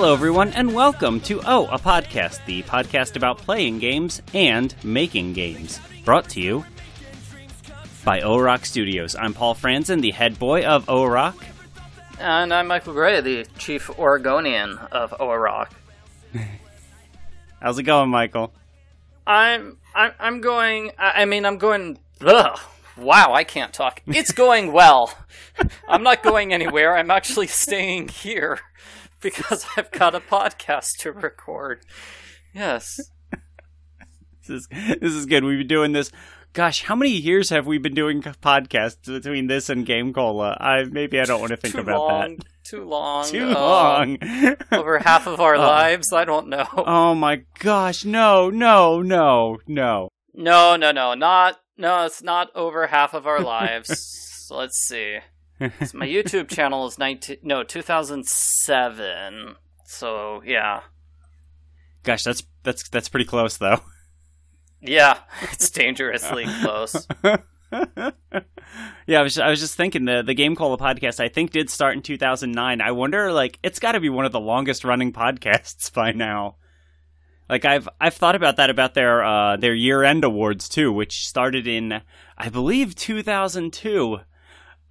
Hello, everyone, and welcome to Oh, a Podcast, the podcast about playing games and making games. Brought to you by O Rock Studios. I'm Paul Franzen, the head boy of O Rock. And I'm Michael Gray, the chief Oregonian of O-Rock. How's it going, Michael? I'm I'm, I'm going. I mean, I'm going. Ugh, wow, I can't talk. It's going well. I'm not going anywhere. I'm actually staying here because I've got a podcast to record. Yes. this is this is good. We've been doing this. Gosh, how many years have we been doing podcasts between this and Game Cola? I maybe I don't want to think too about long, that. Too long. Too long. over half of our uh, lives. I don't know. Oh my gosh! No, no, no, no. No, no, no. Not no. It's not over half of our lives. Let's see. So my YouTube channel is nineteen. No, two thousand seven. So yeah. Gosh, that's that's that's pretty close though. Yeah, it's dangerously close. yeah, I was just, I was just thinking the the Game Cola podcast I think did start in 2009. I wonder like it's got to be one of the longest running podcasts by now. Like I've I've thought about that about their uh their year end awards too, which started in I believe 2002.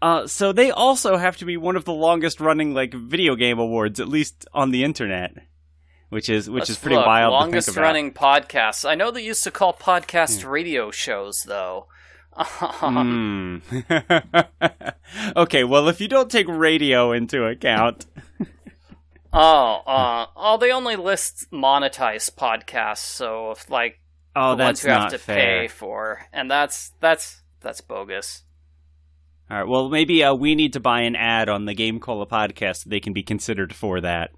Uh, so they also have to be one of the longest running like video game awards, at least on the internet, which is which Let's is pretty look. wild. Longest to think about. running podcasts. I know they used to call podcast radio shows though. Um, Hmm. okay, well, if you don't take radio into account, Oh, uh, oh, they only list monetized podcasts, so if, like oh, the ones that's you have to fair. pay for, and that's that's that's bogus. All right, well, maybe uh, we need to buy an ad on the Game Cola podcast so they can be considered for that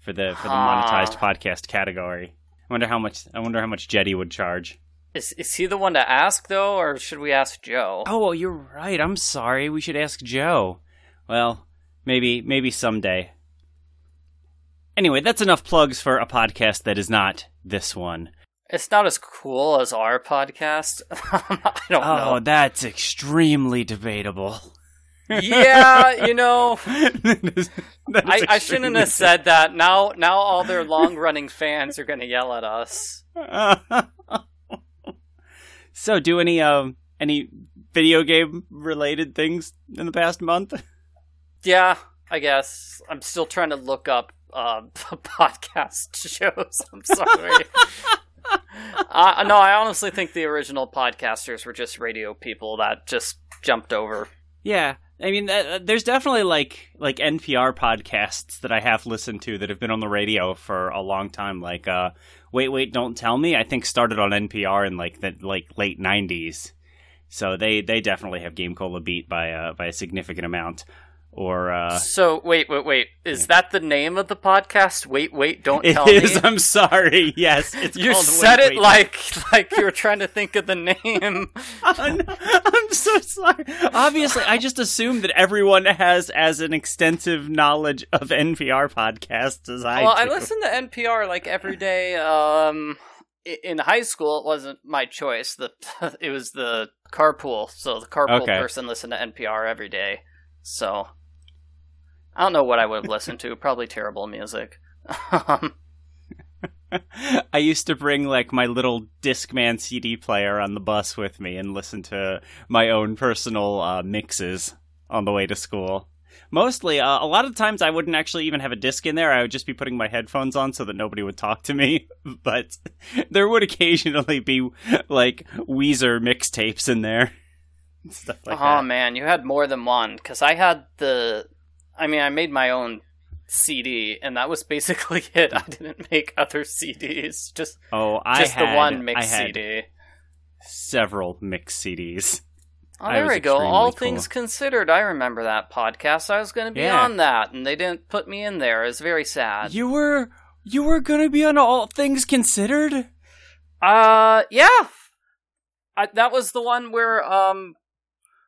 for the for the monetized Ah. podcast category. I wonder how much. I wonder how much Jetty would charge. Is is he the one to ask though, or should we ask Joe? Oh, well, you're right. I'm sorry. We should ask Joe. Well, maybe maybe someday. Anyway, that's enough plugs for a podcast that is not this one. It's not as cool as our podcast. I don't Oh, know. that's extremely debatable. Yeah, you know, That is- that is I, I shouldn't have said that. Now, now all their long-running fans are going to yell at us. so, do any um any video game related things in the past month? Yeah, I guess I'm still trying to look up uh, podcast shows. I'm sorry. Uh, no, I honestly think the original podcasters were just radio people that just jumped over. Yeah, I mean, uh, there's definitely like like NPR podcasts that I have listened to that have been on the radio for a long time. Like, uh, wait, wait, don't tell me. I think started on NPR in like the like late '90s, so they they definitely have Game Cola beat by uh, by a significant amount. Or uh, So wait, wait, wait. Is that the name of the podcast? Wait, wait, don't it tell is. me. I'm sorry. Yes, it's You said Wait, it Wait, like like you were trying to think of the name. Oh, no. I'm so sorry. Obviously, I just assumed that everyone has as an extensive knowledge of NPR podcasts as I well, do. I listen to NPR like every day. Um, in high school, it wasn't my choice. The it was the carpool. So the carpool Okay. person listened to NPR every day. So I don't know what I would have listened to. Probably terrible music. Um, I used to bring like my little Discman CD player on the bus with me and listen to my own personal uh, mixes on the way to school. Mostly, uh, a lot of times I wouldn't actually even have a disc in there. I would just be putting my headphones on so that nobody would talk to me. But there would occasionally be like Weezer mixtapes in there. Stuff like that. oh that. man, you had more than one because I had the. I mean, I made my own CD, and that was basically it. I didn't make other CDs. Just Oh, I just had the one mix CD. several mix CDs. Oh, there we go. All cool. things considered, I remember that podcast. I was going to be Yeah. on that, and they didn't put me in there. It's very sad. You were you were gonna be on All Things Considered. Uh, yeah. I, that was the one where um,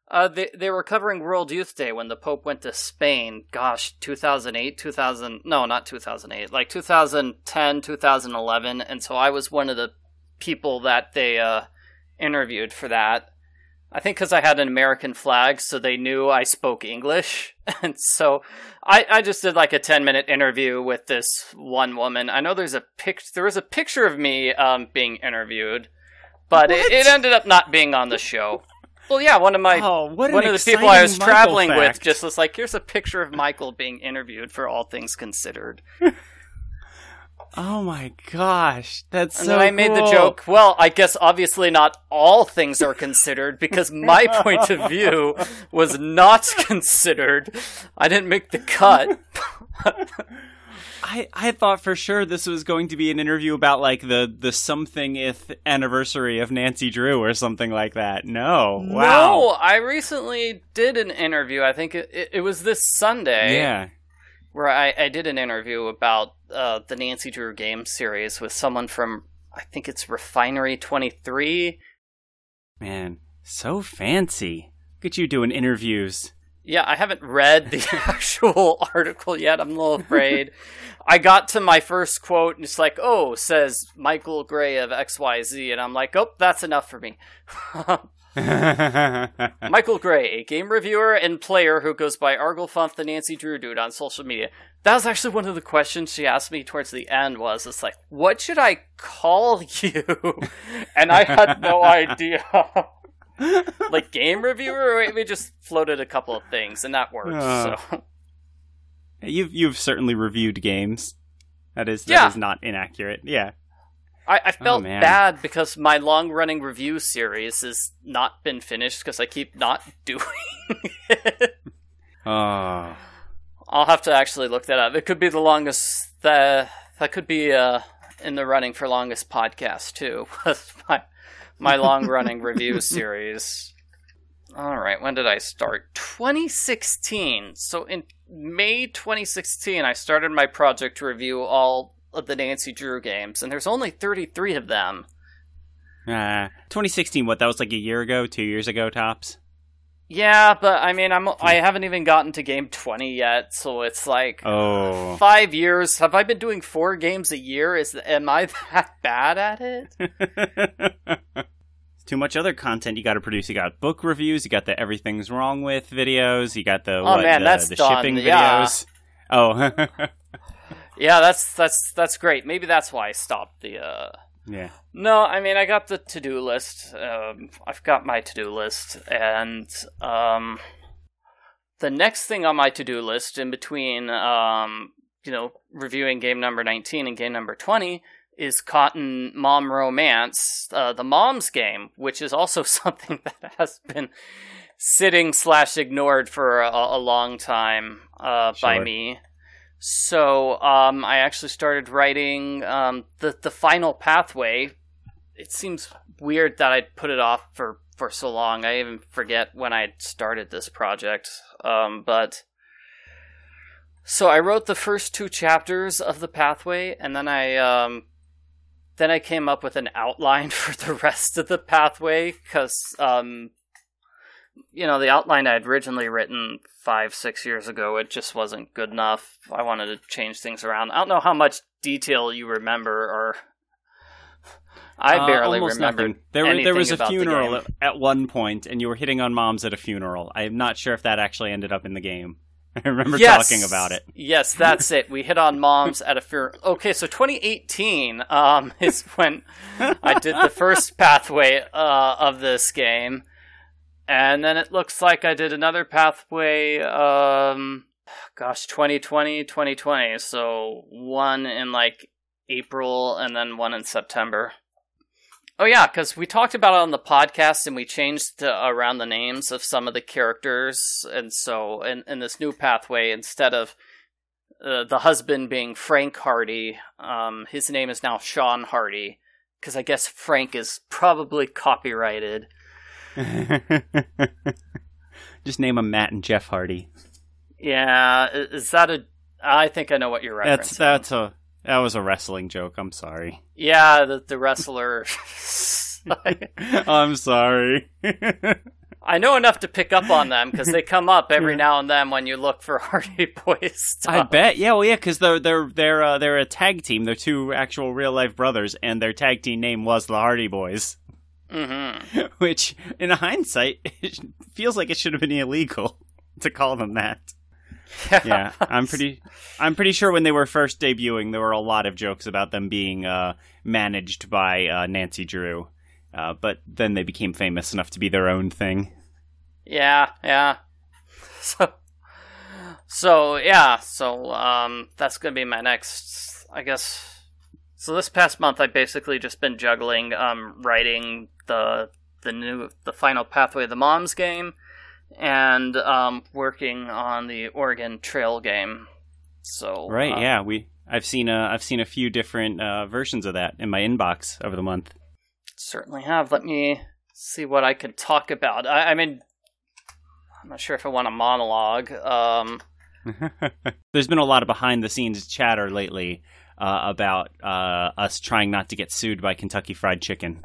uh, they they were covering World Youth Day when the Pope went to Spain. Gosh, two thousand eight, two thousand no, not two thousand eight, like 2010, 2011, and so I was one of the people that they uh interviewed for that. I think because I had an American flag, so they knew I spoke English, and so I, I just did like a ten minute interview with this one woman. I know there's a pic, there was a picture of me um, being interviewed, but it, it ended up not being on the show. Well, yeah, one of my Oh, one of the people I was Michael traveling with just was like, "Here's a picture of Michael being interviewed for All Things Considered." Oh my gosh, that's And so I made the joke, well, I guess obviously not all things are considered because my point of view was not considered. I didn't make the cut. I, I thought for sure this was going to be an interview about like the the something if anniversary of Nancy Drew or something like that. No, No, wow, I recently did an interview. I think it, it, it was this Sunday yeah, where I, I did an interview about uh, the Nancy Drew game series with someone from, I think it's Refinery 23. man, so fancy. Look at you doing interviews. Yeah, I haven't read the actual article yet. I'm a little afraid. I got to my first quote and it's like, oh, says Michael Gray of XYZ. And I'm like, oh, that's enough for me. Michael Gray, a game reviewer and player who goes by Arglefumph the Nancy Drew dude on social media. That was actually one of the questions she asked me towards the end was, it's like, what should I call you? And I had no idea. like game reviewer, or we just floated a couple of things and that worked. Uh. so you've you've certainly reviewed games. That is that Yeah. is not inaccurate. Yeah. I, I felt man. bad because my long running review series has not been finished because I keep not doing it. Oh. I'll have to actually look that up. It could be the longest. The that could be uh, in the running for longest podcast too. my my long running review series. All right, when did I start? 2016. So in May 2016, I started my project to review all of the Nancy Drew games, and there's only 33 of them. Uh, 2016. What? That was like a year ago, two years ago, tops. Yeah, but I mean, I'm I haven't even gotten to game 20 yet, so it's like Oh. five years. Have I been doing four games a year? Is am I that bad at it? Too much other content you got to produce. You got book reviews. You got the everything's wrong with videos. You got the Oh, what, man, the, that's the done, shipping yeah. videos. Oh, Yeah, that's that's that's great. Maybe that's why I stopped the. uh yeah. No, I mean I got the to do list. Um, I've got my to do list, and um, the next thing on my to do list, in between, um, you know, reviewing game number nineteen and game number twenty, is Cotton Mom Romance, uh, the Mom's game, which is also something that has been sitting slash ignored for a, a long time uh, by me. So um, I actually started writing um, the the final pathway. It seems weird that I'd put it off for, for so long. I even forget when I started this project. Um, but so I wrote the first two chapters of the pathway, and then I um, then I came up with an outline for the rest of the pathway because um, you know the outline I'd originally written five six years ago it just wasn't good enough. I wanted to change things around. I don't know how much detail you remember or. I Uh, barely almost remember. nothing. There, were- there was a funeral at, at one point, and you were hitting on moms at a funeral. I'm not sure if that actually ended up in the game. I remember Yes. talking about it. Yes, that's it. We hit on moms at a funeral. Okay, so 2018 um, is when I did the first pathway uh, of this game, and then it looks like I did another pathway. Um, gosh, 2020, 2020. So one in like April, and then one in September. Oh yeah, because we talked about it on the podcast, and we changed uh, around the names of some of the characters, and so in, in this new pathway, instead of uh, the husband being Frank Hardy, um, his name is now Sean Hardy, because I guess Frank is probably copyrighted. Just name them Matt and Jeff Hardy. Yeah, is that a? I think I know what you're referencing. That's that's a that was a wrestling joke. I'm sorry. Yeah, the, the wrestler. I'm sorry. I know enough to pick up on them because they come up every now and then when you look for Hardy Boys stuff. I bet. Yeah, well, yeah, because they're they're they're uh, they're a tag team. They're two actual real life brothers, and their tag team name was the Hardy Boys. Mm-hmm. which, in hindsight, it feels like it should have been illegal to call them that. yeah, I'm pretty. I'm pretty sure when they were first debuting, there were a lot of jokes about them being uh, managed by uh, Nancy Drew, uh, but then they became famous enough to be their own thing. Yeah, yeah. So, so yeah, so um, that's gonna be my next, I guess. So this past month, I've basically just been juggling, um, writing the the new the final Pathway of the Moms game, and um, working on the Oregon Trail game. So Right? uh, yeah, we. I've seen a. I've seen a few different uh, versions of that in my inbox over the month. certainly have. Let me see what I could talk about. I, I mean, I'm not sure if I want a monologue. Um, There's been a lot of behind the scenes chatter lately uh, about uh, us trying not to get sued by Kentucky Fried Chicken.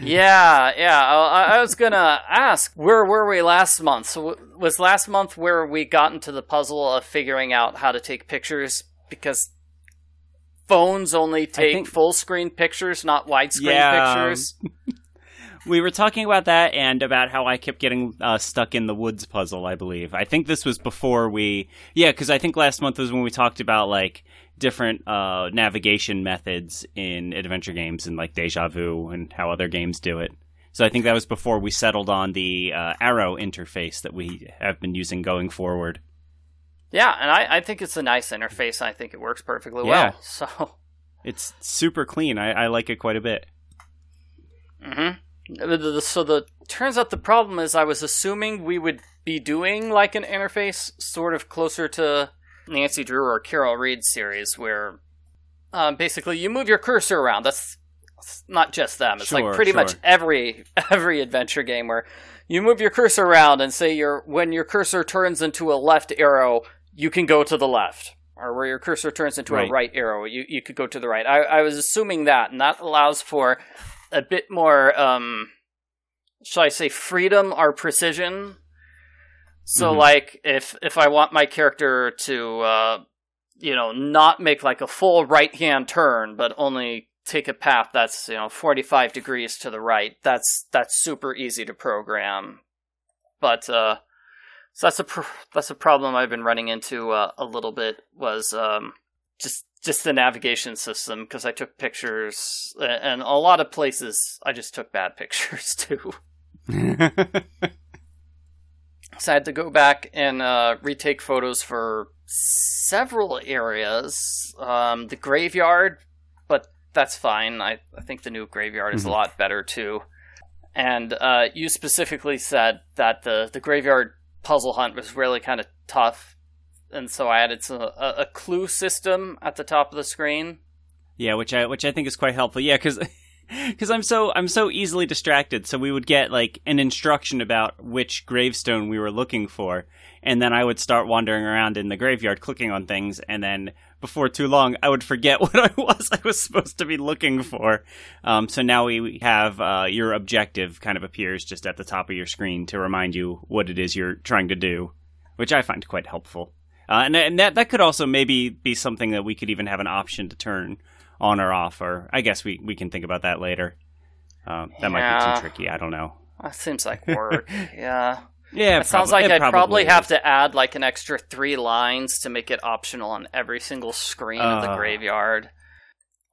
yeah, yeah. I, I was gonna ask, where were we last month? So w- was last month where we got into the puzzle of figuring out how to take pictures because phones only take think- full screen pictures, not widescreen Yeah, pictures. We were talking about that and about how I kept getting uh, stuck in the woods puzzle. I believe. I think this was before we. Yeah, because I think last month was when we talked about like different uh, navigation methods in adventure games and like Deja Vu and how other games do it. So I think that was before we settled on the uh, arrow interface that we have been using going forward. Yeah, and I, I think it's a nice interface. I think it works perfectly Yeah. well. So. It's super clean. I, I like it quite a bit. Mm-hmm. So the turns out the problem is I was assuming we would be doing like an interface sort of closer to Nancy Drew or Carol Reed series, where um, basically you move your cursor around. That's, that's not just them. It's Sure, like pretty much every every adventure game where you move your cursor around and say your when your cursor turns into a left arrow, you can go to the left. Or where your cursor turns into Right. a right arrow, you, you could go to the right. I, I was assuming that, and that allows for a bit more um shall I say freedom or precision. So Mhm. like if if I want my character to uh you know not make like a full right hand turn but only take a path that's you know 45 degrees to the right that's that's super easy to program but uh so that's a pr- that's a problem I've been running into uh, a little bit was um just just the navigation system because I took pictures and a lot of places I just took bad pictures too. So I had to go back and uh, retake photos for several areas. Um, the graveyard, but that's fine. I, I think the new graveyard is a Mhm. lot better too. And uh, you specifically said that the, the graveyard puzzle hunt was really kind of tough. And so I added some, a, a clue system at the top of the screen. Yeah, which I which I think is quite helpful. Yeah, because I'm so I'm so easily distracted. So we would get like an instruction about which gravestone we were looking for, and then I would start wandering around in the graveyard, clicking on things, and then before too long, I would forget what I was I was supposed to be looking for. Um, so now we have uh, your objective kind of appears just at the top of your screen to remind you what it is you're trying to do, which I find quite helpful. Uh, and, and that that could also maybe be something that we could even have an option to turn on or off, or I guess we, we can think about that later. Um, that might be too tricky. I don't know. That seems like work. yeah. Yeah, It sounds prob- like it I'd probably have to add like an extra three lines to make it optional on every single screen of the Uh. graveyard.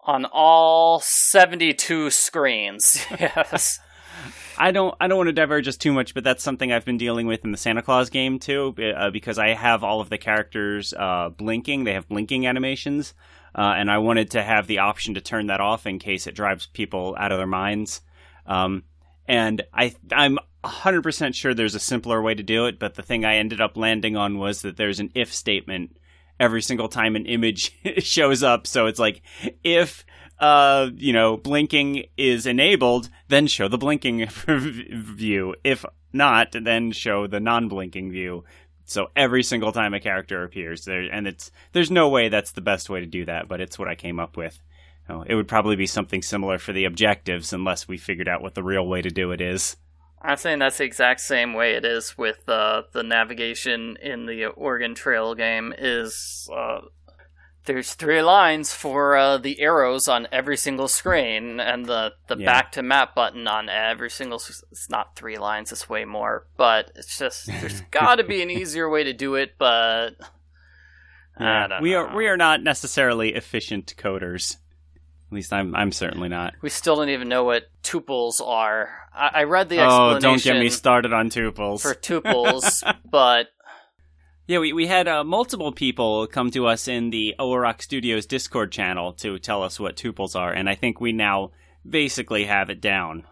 On all 72 screens. yes. I don't I don't want to diverge us too much, but that's something I've been dealing with in the Santa Claus game too, uh, because I have all of the characters uh, blinking. They have blinking animations, uh, and I wanted to have the option to turn that off in case it drives people out of their minds. Um, and I I'm 100% sure there's a simpler way to do it, but the thing I ended up landing on was that there's an if statement every single time an image shows up. So it's like if uh, you know, blinking is enabled, then show the blinking view. If not, then show the non-blinking view. So every single time a character appears there, and it's there's no way that's the best way to do that, but it's what I came up with. Oh, it would probably be something similar for the objectives, unless we figured out what the real way to do it is. I'm saying that's the exact same way it is with uh, the navigation in the Oregon Trail game is uh, there's three lines for uh, the arrows on every single screen, and the the Yeah. back to map button on every single. It's not three lines; it's way more. But it's just there's got to be an easier way to do it. But I don't we know. are we are not necessarily efficient coders. At least I'm I'm certainly not. We still don't even know what tuples are. I, I read the Oh, don't get me started on tuples. for tuples, but Yeah, we, we had uh, multiple people come to us in the Owarok Studios Discord channel to tell us what tuples are, and I think we now basically have it down.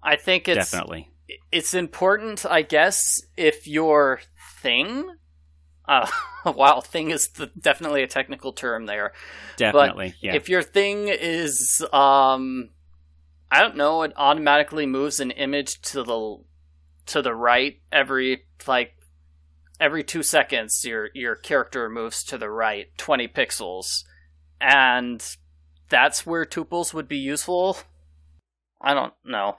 I think it's Definitely. it's important, I guess, if your thing. Uh, wow, thing is the, definitely a technical term there. Definitely. yeah. If your thing is, um, I don't know, it automatically moves an image to the to the right every like every two seconds. Your your character moves to the right twenty pixels, and that's where tuples would be useful. I don't know.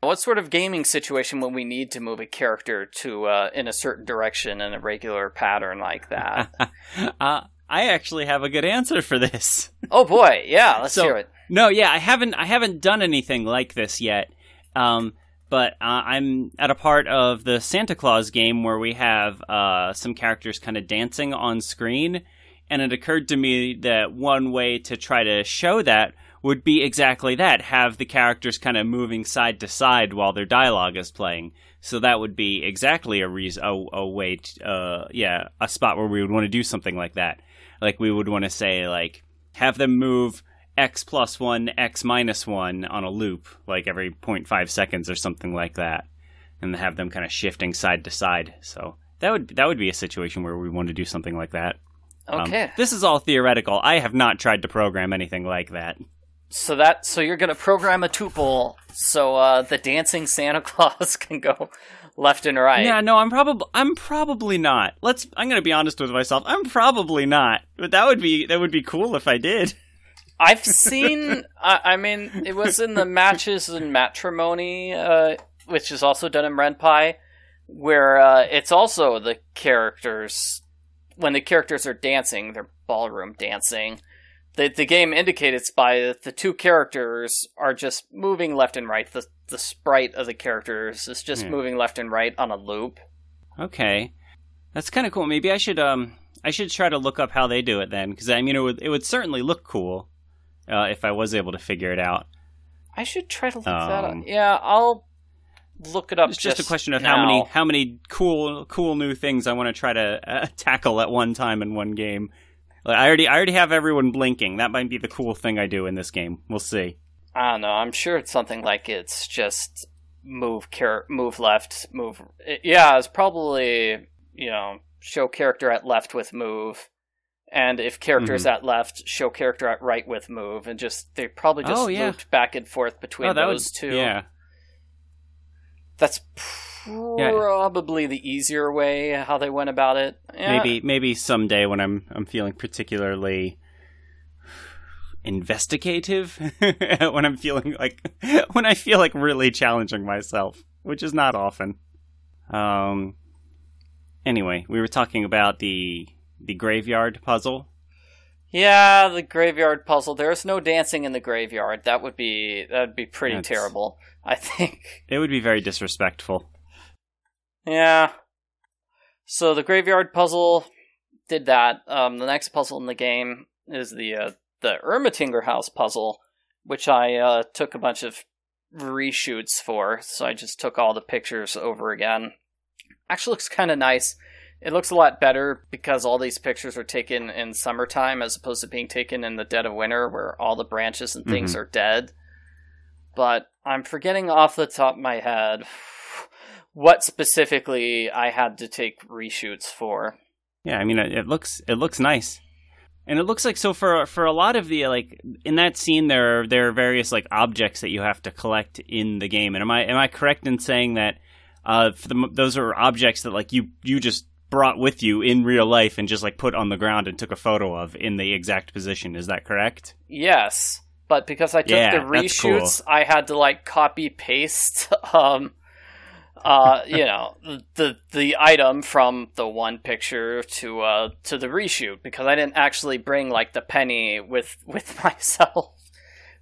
What sort of gaming situation would we need to move a character to uh, in a certain direction in a regular pattern like that? uh, I actually have a good answer for this. oh boy, yeah, let's So- hear it. No, yeah, I haven't I haven't done anything like this yet. Um, but uh, I'm at a part of the Santa Claus game where we have uh, some characters kind of dancing on screen, and it occurred to me that one way to try to show that would be exactly that: have the characters kind of moving side to side while their dialogue is playing. So that would be exactly a reason, a, a way, to, uh, yeah, a spot where we would want to do something like that. Like we would want to say, like, have them move x plus one, x minus one on a loop, like every 0.5 seconds or something like that, and have them kind of shifting side to side. So that would that would be a situation where we want to do something like that. Um, Okay. this is all theoretical. I have not tried to program anything like that. So that so you're gonna program a tuple so uh, the dancing Santa Claus can go left and right. Yeah, no, I'm probably I'm probably not. Let's. I'm going to be honest with myself. I'm probably not. But that would be that would be cool if I did. I've seen. I, I mean, it was in the Matches and Matrimony, uh, which is also done in Ren'Py, where uh, it's also the characters when the characters are dancing, they're ballroom dancing. The the game indicates by the two characters are just moving left and right. The the sprite of the characters is just Yeah. moving left and right on a loop. Okay, that's kind of cool. Maybe I should um I should try to look up how they do it then, because I mean it would it would certainly look cool uh, if I was able to figure it out. I should try to look that up. Um, Yeah, I'll look it up. It's just, a question of now. how many how many cool cool new things I want to try to uh, tackle at one time in one game. Like, I already I already have everyone blinking. That might be the cool thing I do in this game. We'll see. I don't know. I'm sure it's something like it's just move char- move left, move. Yeah, it's probably you know show character at left with move, and if characters Mm-hmm. at left, show character at right with move, and just they probably just Oh, yeah. looped back and forth between oh, those two. Yeah. That's probably the easier way how they went about it. Yeah. Maybe maybe someday when I'm I'm feeling particularly investigative when I'm feeling like when I feel like really challenging myself, which is not often. Um anyway, we were talking about the the graveyard puzzle. Yeah, the graveyard puzzle. There's no dancing in the graveyard. That would be that would be pretty That's- terrible. I think. It would be very disrespectful. Yeah. So the graveyard puzzle did that. Um, the next puzzle in the game is the uh, the Ermatinger house puzzle, which I uh, took a bunch of reshoots for. So I just took all the pictures over again. Actually, looks kind of nice. It looks a lot better because all these pictures are taken in summertime as opposed to being taken in the dead of winter where all the branches and things are dead. But I'm forgetting off the top of my head what specifically I had to take reshoots for. Yeah, I mean it, it looks it looks nice. And it looks like so for for a lot of the like in that scene there are, there are various like objects that you have to collect in the game. And am I am I correct in saying that uh for the, those are objects that like you you just brought with you in real life and just like put on the ground and took a photo of in the exact position. Is that correct? Yes, but because I took Yeah, the that's cool. reshoots, I had to like copy paste um uh, you know, the the item from the one picture to uh to the reshoot because I didn't actually bring like the penny with with myself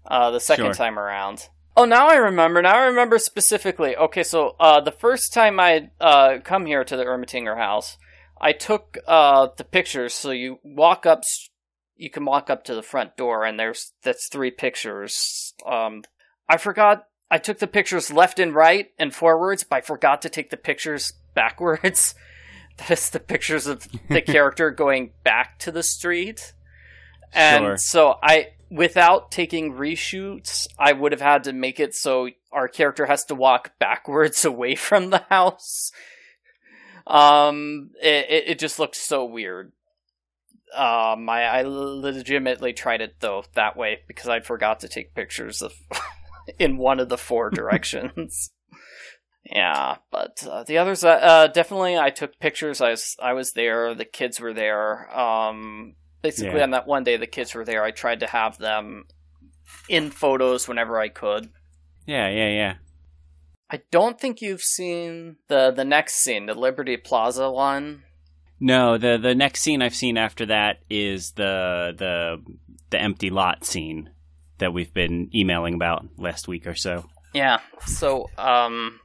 uh the second Sure. time around. Oh, now I remember. Now I remember specifically. Okay, so uh the first time I uh come here to the Ermatinger house, I took uh the pictures. So you walk up, you can walk up to the front door, and there's that's three pictures. Um, I forgot. I took the pictures left and right and forwards, but I forgot to take the pictures backwards. That's the pictures of the character going back to the street. And Sure. so I without taking reshoots, I would have had to make it so our character has to walk backwards away from the house. Um it it, just looks so weird. Um I, I legitimately tried it though that way because I forgot to take pictures of in one of the four directions. yeah, but uh, the others, uh, uh, definitely, I took pictures. I was, I was there. The kids were there. Um, basically, Yeah. on that one day, the kids were there. I tried to have them in photos whenever I could. Yeah, yeah, yeah. I don't think you've seen the the next scene, the Liberty Plaza one. No, the the next scene I've seen after that is the the the empty lot scene that we've been emailing about last week or so. Yeah. So, um,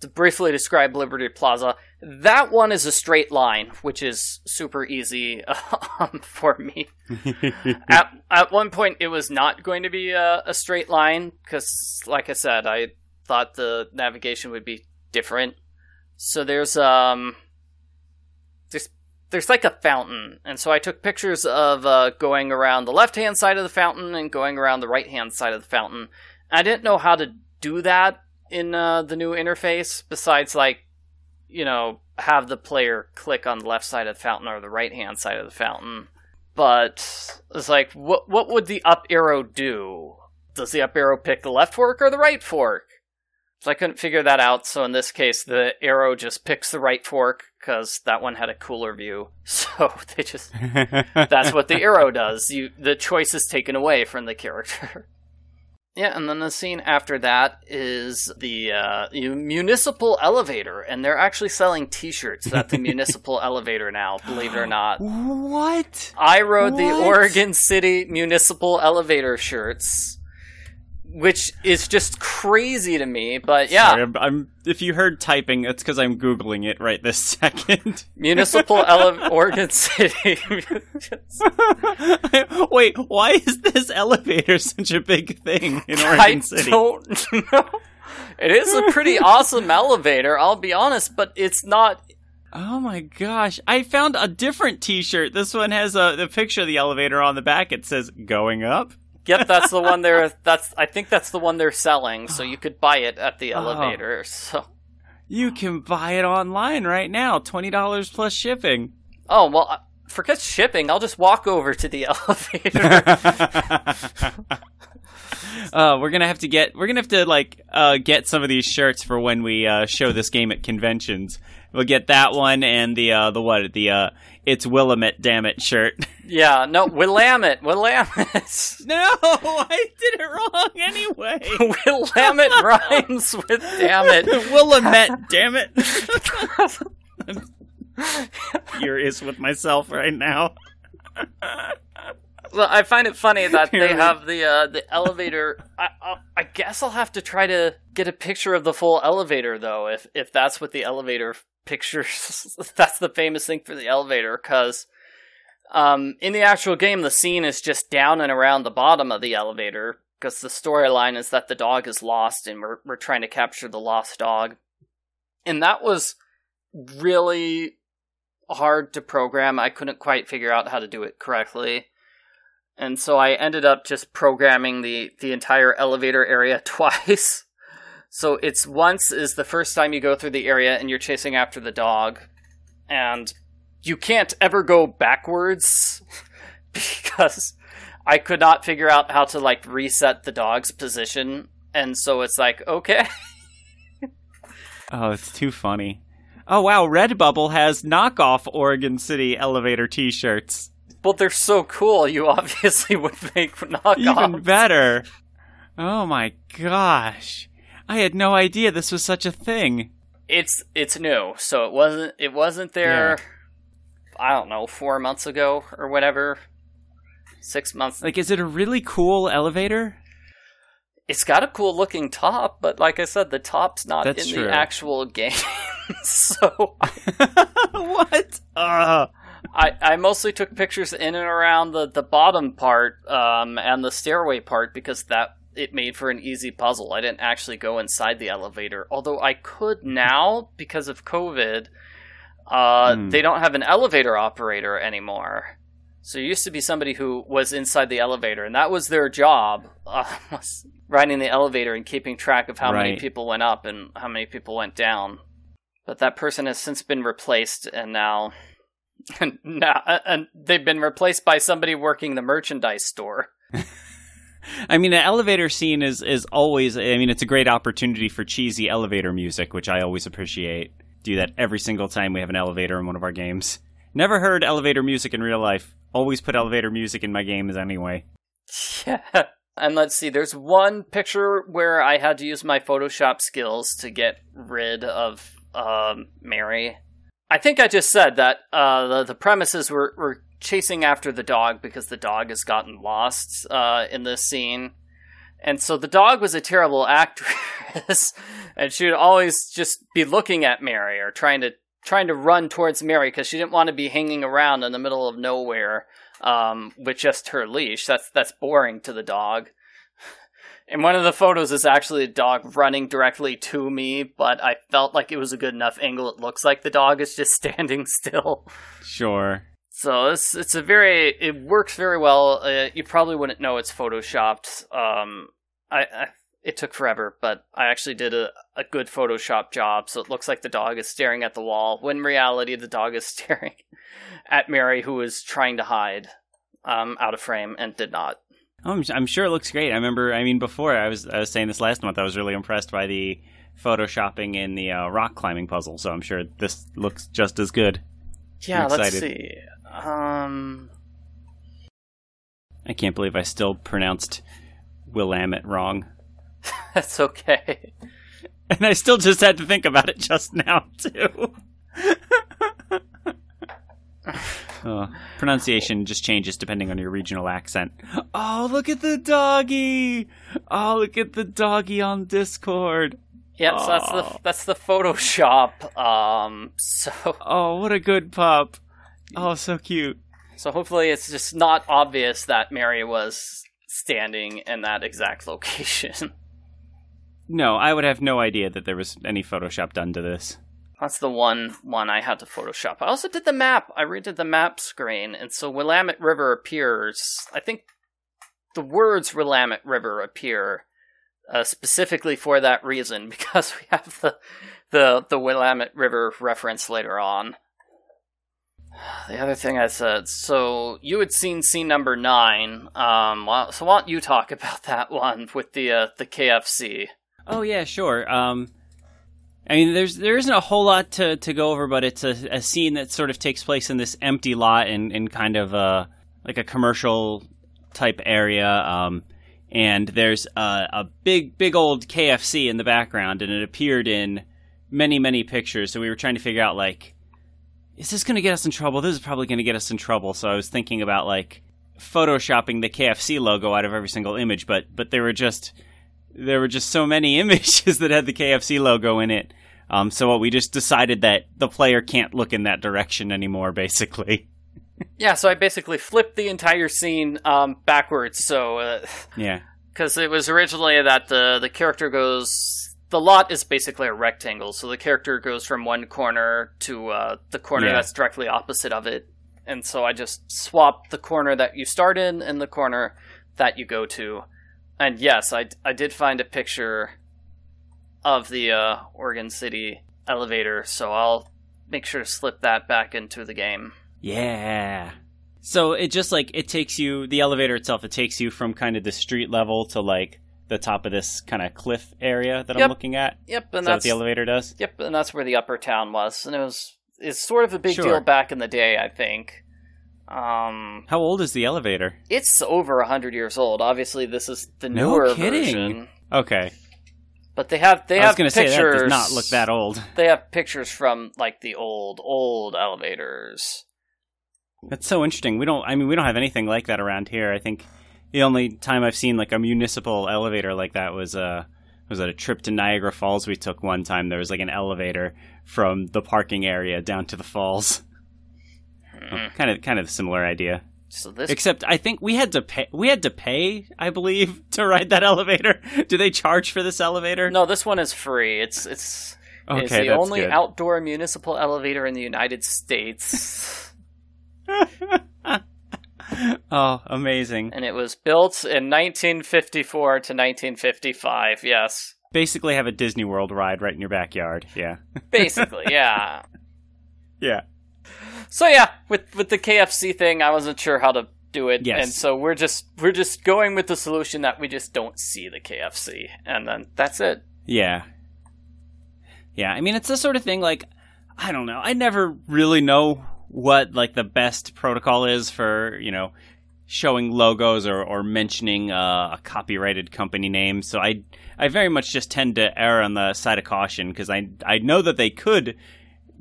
to briefly describe Liberty Plaza, that one is a straight line, which is super easy um, for me. at at one point, it was not going to be a, a straight line because, like I said, I thought the navigation would be different. So there's um, there's there's like a fountain, and so I took pictures of uh, going around the left hand side of the fountain and going around the right hand side of the fountain. I didn't know how to do that in uh, the new interface, besides like you know have the player click on the left side of the fountain or the right hand side of the fountain. But it's like, what what would the up arrow do? Does the up arrow pick the left fork or the right fork? So I couldn't figure that out. So in this case, the arrow just picks the right fork because that one had a cooler view. So they just that's what the arrow does. You the choice is taken away from the character. Yeah, and then the scene after that is the uh, municipal elevator, and they're actually selling T-shirts at the municipal elevator now. Believe it or not, what? I rode the Oregon City municipal elevator shirts, which is just crazy to me. But yeah, Sorry, I'm, I'm- if you heard typing, it's because I'm googling it right this second. municipal ele- Oregon City. Wait, why is this elevator such a big thing in Oregon I City? don't know. It is a pretty awesome elevator, I'll be honest, but it's not. Oh my gosh! I found a different T-shirt. This one has a the picture of the elevator on the back. It says "Going up." Yep, that's the one they're. That's I think that's the one they're selling, so you could buy it at the Oh. elevator. So, You can buy it online right now. Twenty dollars plus shipping. oh well, forget shipping. I'll just walk over to the elevator. uh, we're gonna have to get. We're gonna have to like uh, get some of these shirts for when we uh, show this game at conventions. We'll get that one and the uh, the what the uh, it's Willamette damn it shirt. yeah, no, Willamette, Willamette, no, I did it wrong anyway. Willamette rhymes with damn it. Willamette damn it. I'm furious with myself right now. Well, I find it funny that they have the uh, the elevator. I, I I guess I'll have to try to get a picture of the full elevator though, if if that's what the elevator pictures. that's the famous thing for the elevator, because um, in the actual game, the scene is just down and around the bottom of the elevator. Because the storyline is that the dog is lost, and we're we're trying to capture the lost dog, and that was really hard to program. I couldn't quite figure out how to do it correctly. And so I ended up just programming the, the entire elevator area twice. So it's once is the first time you go through the area and you're chasing after the dog. And you can't ever go backwards because I could not figure out how to like reset the dog's position. And so it's like, okay. Oh, it's too funny. Oh wow, Redbubble has knockoff Oregon City elevator T-shirts. Well, they're so cool. You obviously would make knockoffs. Even better. Oh my gosh, I had no idea this was such a thing. it's it's new, so it wasn't it wasn't there. I don't know, four months ago or whatever, six months. Like, is it a really cool elevator? It's got a cool looking top, but like I said, the top's not That's in true. the actual game. so what? Uh, I, I mostly took pictures in and around the, the bottom part um, and the stairway part because that it made for an easy puzzle. I didn't actually go inside the elevator, although I could now because of COVID. Uh, Hmm. They don't have an elevator operator anymore. So it used to be somebody who was inside the elevator, and that was their job, uh, was riding the elevator and keeping track of how many people went up and how many people went down. But that person has since been replaced, and now, and now, and they've been replaced by somebody working the merchandise store. I mean, the elevator scene is is always. I mean, it's a great opportunity for cheesy elevator music, which I always appreciate. Do that every single time we have an elevator in one of our games. Never heard elevator music in real life. Always put elevator music in my games anyway. Yeah. And let's see, there's one picture where I had to use my Photoshop skills to get rid of um, Mary. I think I just said that uh, the, the premises were, were chasing after the dog because the dog has gotten lost uh, in this scene. And so the dog was a terrible actress, and she would always just be looking at Mary or trying to trying to run towards Mary because she didn't want to be hanging around in the middle of nowhere um, with just her leash. That's that's boring to the dog. And one of the photos is actually a dog running directly to me, but I felt like it was a good enough angle. It looks like the dog is just standing still. Sure. So it's it's a very it works very well. Uh, you probably wouldn't know it's photoshopped. Um, I, I it took forever, but I actually did a, a good Photoshop job. So it looks like the dog is staring at the wall. When in reality, the dog is staring at Mary, who is trying to hide um, out of frame and did not. Oh, I'm, I'm sure it looks great. I remember. I mean, before I was I was saying this last month. I was really impressed by the photoshopping in the uh, rock climbing puzzle. So I'm sure this looks just as good. Yeah, let's see. Um, I can't believe I still pronounced Willamette wrong. that's okay. And I still just had to think about it just now, too. oh, pronunciation just changes depending on your regional accent. Oh, look at the doggy! Oh, look at the doggy on Discord. Yep, so that's the that's the Photoshop. Um, so Oh, what a good pup. Oh, so cute. So hopefully it's just not obvious that Mary was standing in that exact location. No, I would have no idea that there was any Photoshop done to this. That's the one one I had to Photoshop. I also did the map. I redid the map screen, and so Willamette River appears. I think the words Willamette River appear uh, specifically for that reason because we have the the the Willamette River reference later on. The other thing I said, so you had seen scene number nine. Um, so why don't you talk about that one with the uh, the KFC? Oh yeah, sure. Um, I mean, there's there isn't a whole lot to, to go over, but it's a, a scene that sort of takes place in this empty lot in, in kind of a like a commercial type area. Um, and there's a, a big big old KFC in the background, and it appeared in many many pictures. So we were trying to figure out like, is this going to get us in trouble? This is probably going to get us in trouble. So I was thinking about like photoshopping the KFC logo out of every single image, but but there were just there were just so many images that had the KFC logo in it. Um, so what we just decided that the player can't look in that direction anymore, basically. Yeah, so I basically flipped the entire scene um, backwards. So uh, Yeah. because it was originally that the the character goes the lot is basically a rectangle so the character goes from one corner to uh, the corner Yeah. that's directly opposite of it and so i just swapped the corner that you start in and the corner that you go to and yes i, I did find a picture of the uh, oregon city elevator so i'll make sure to slip that back into the game Yeah. So it just like it takes you the elevator itself. It takes you from kind of the street level to like the top of this kind of cliff area that Yep. I'm looking at. yep Is and that what that's the elevator does? Yep, and that's where the upper town was, and it was it's sort of a big Sure. deal back in the day, I think. Um, How old is the elevator? it's over a hundred years old. Obviously, this is the newer No kidding. version. Okay. But they have they I have to say pictures. that does not look that old. They have pictures from like the old old elevators. That's so interesting. We don't. I mean, we don't have anything like that around here. I think the only time I've seen like a municipal elevator like that was uh was at a trip to Niagara Falls we took one time. There was like an elevator from the parking area down to the falls. Hmm. Kind of kind of similar idea. So this Except I think we had to pay. We had to pay, I believe, to ride that elevator. Do they charge for this elevator? no, this one is free. It's it's Okay, it's the only good. outdoor municipal elevator in the United States, oh, amazing! and it was built in 1954 to 1955. Yes, Basically, have a Disney World ride right in your backyard. Yeah, basically, yeah. yeah. So yeah, with with the KFC thing, I wasn't sure how to do it, Yes. and so we're just we're just going with the solution that we just don't see the KFC, and then that's it. Yeah. Yeah, I mean it's the sort of thing like I don't know. I never really know what like the best protocol is for, you know, showing logos or, or mentioning uh, a copyrighted company name. So I I very much just tend to err on the side of caution because I I know that they could,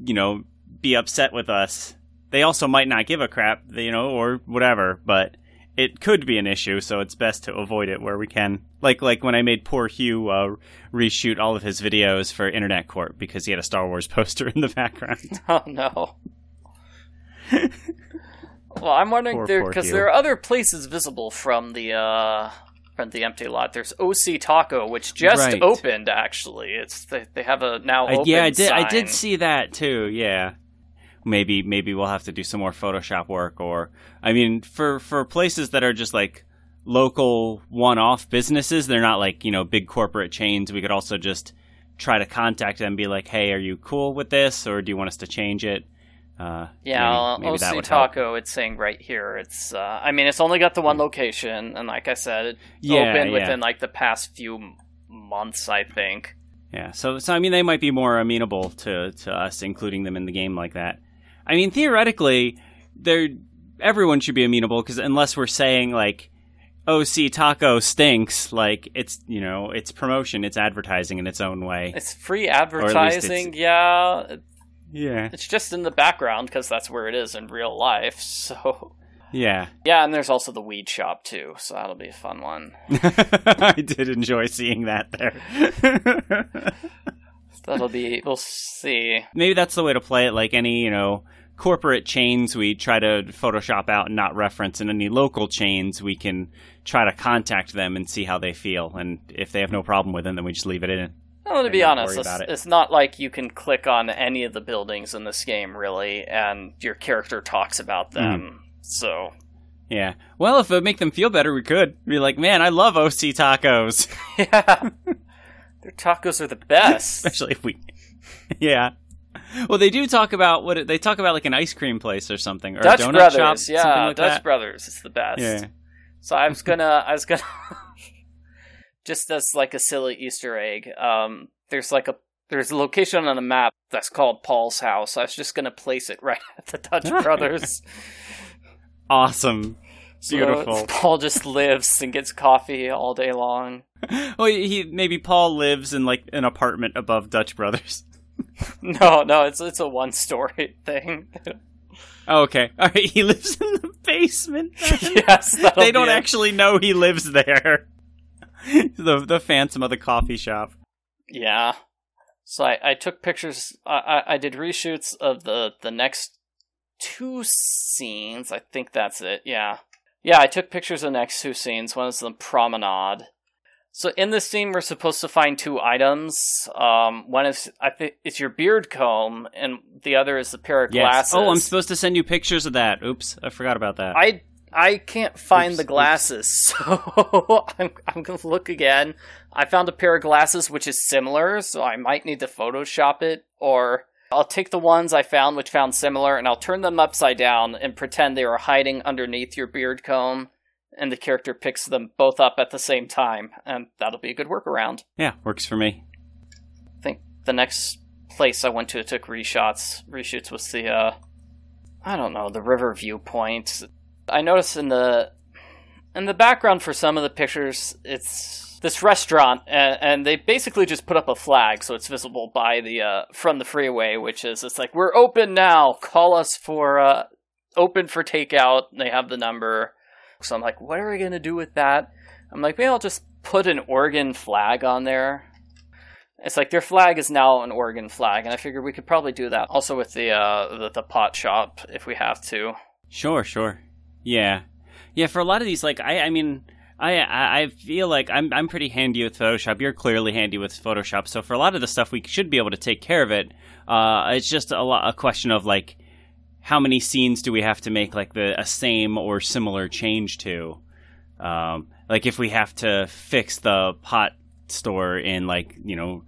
you know, be upset with us. They also might not give a crap, you know, or whatever, but it could be an issue, so it's best to avoid it where we can. Like like when I made poor Hugh uh, reshoot all of his videos for Internet Court because he had a Star Wars poster in the background. Oh no. well, I'm wondering Poor, there because there are other places visible from the uh from the empty lot. There's OC Taco, which just Right. opened. Actually, it's they, they have a now yeah, I did. I did see that too. Yeah, maybe maybe we'll have to do some more Photoshop work, or I mean, for for places that are just like local one-off businesses, they're not like you know big corporate chains. We could also just try to contact them and be like, "Hey, are you cool with this, or do you want us to change it?" Uh, Yeah, maybe, maybe OC would help. Taco. It's saying right here. It's. Uh, I mean, it's only got the one location, and like I said, it Yeah, opened yeah. within like the past few months. I think. Yeah, so so I mean they might be more amenable to to us including them in the game like that. I mean theoretically, they're everyone should be amenable because unless we're saying like, "Oh, see, taco stinks," like it's you know it's promotion, it's advertising in its own way. It's free advertising. Yeah, Yeah, it's just in the background because that's where it is in real life. So yeah. yeah, and there's also the weed shop too. So that'll be a fun one. I did enjoy seeing that there. That'll be. We'll see. Maybe that's the way to play it. Like any you know corporate chains, we try to Photoshop out and not reference, and any local chains, we can try to contact them and see how they feel, and if they have no problem with it, then we just leave it in. Well, to be honest, it's, it. it's not like you can click on any of the buildings in this game, really, and your character talks about Hmm. them. So, Yeah. Well, if it would make them feel better, we could be like, man, I love OC tacos, yeah. Their tacos are the best. especially if we. yeah. Well, they do talk about what they talk about, like an ice cream place or something, or Dutch a donut Brothers, shop, yeah, like Dutch that. Brothers, it's the best. Yeah. So I was gonna, I was gonna, just as like a silly Easter egg. Um, there's like a there's a location on the map that's called Paul's house. I was just gonna place it right at the Dutch Brothers. Awesome. So Beautiful. Paul just lives and gets coffee all day long. Well, he maybe Paul lives in like an apartment above Dutch Brothers. No, no, it's it's a one story thing. Oh, okay. All right. He lives in the basement. yes, they don't it. actually know he lives there. the the phantom of the coffee shop. Yeah. So I, I took pictures. I, I I did reshoots of the the next two scenes. I think that's it. Yeah. Yeah, I took pictures of the next two scenes. One is the promenade. So in this scene, we're supposed to find two items. Um, one is I think it's your beard comb, and the other is the pair of Yes. glasses. Oh, I'm supposed to send you pictures of that. Oops, I forgot about that. I I can't find Oops, the oops. glasses, so I'm I'm gonna look again. I found a pair of glasses which is similar, so I might need to Photoshop it, or I'll take the ones I found which found similar, and I'll turn them upside down and pretend they are hiding underneath your beard comb, and the character picks them both up at the same time, and that'll be a good workaround. yeah, works for me. I think the next place I went to took reshots reshoots was the uh I don't know, the river viewpoint. I noticed in the in the background for some of the pictures it's this restaurant, and, and they basically just put up a flag so it's visible by the uh, from the freeway, which is it's like we're open now. Call us for uh, open for takeout. They have the number. So I'm like, what are we gonna do with that? I'm like, maybe I'll just put an Oregon flag on there. It's like their flag is now an Oregon flag, and I figured we could probably do that also with the uh, the, the pot shop if we have to. Sure, sure. Yeah, yeah. For a lot of these, like I, I mean, I, I feel like I'm, I'm pretty handy with Photoshop. You're clearly handy with Photoshop. So for a lot of the stuff, we should be able to take care of it. Uh, it's just a, lot, a question of like, how many scenes do we have to make like the a same or similar change to? Um, like if we have to fix the pot store in like you know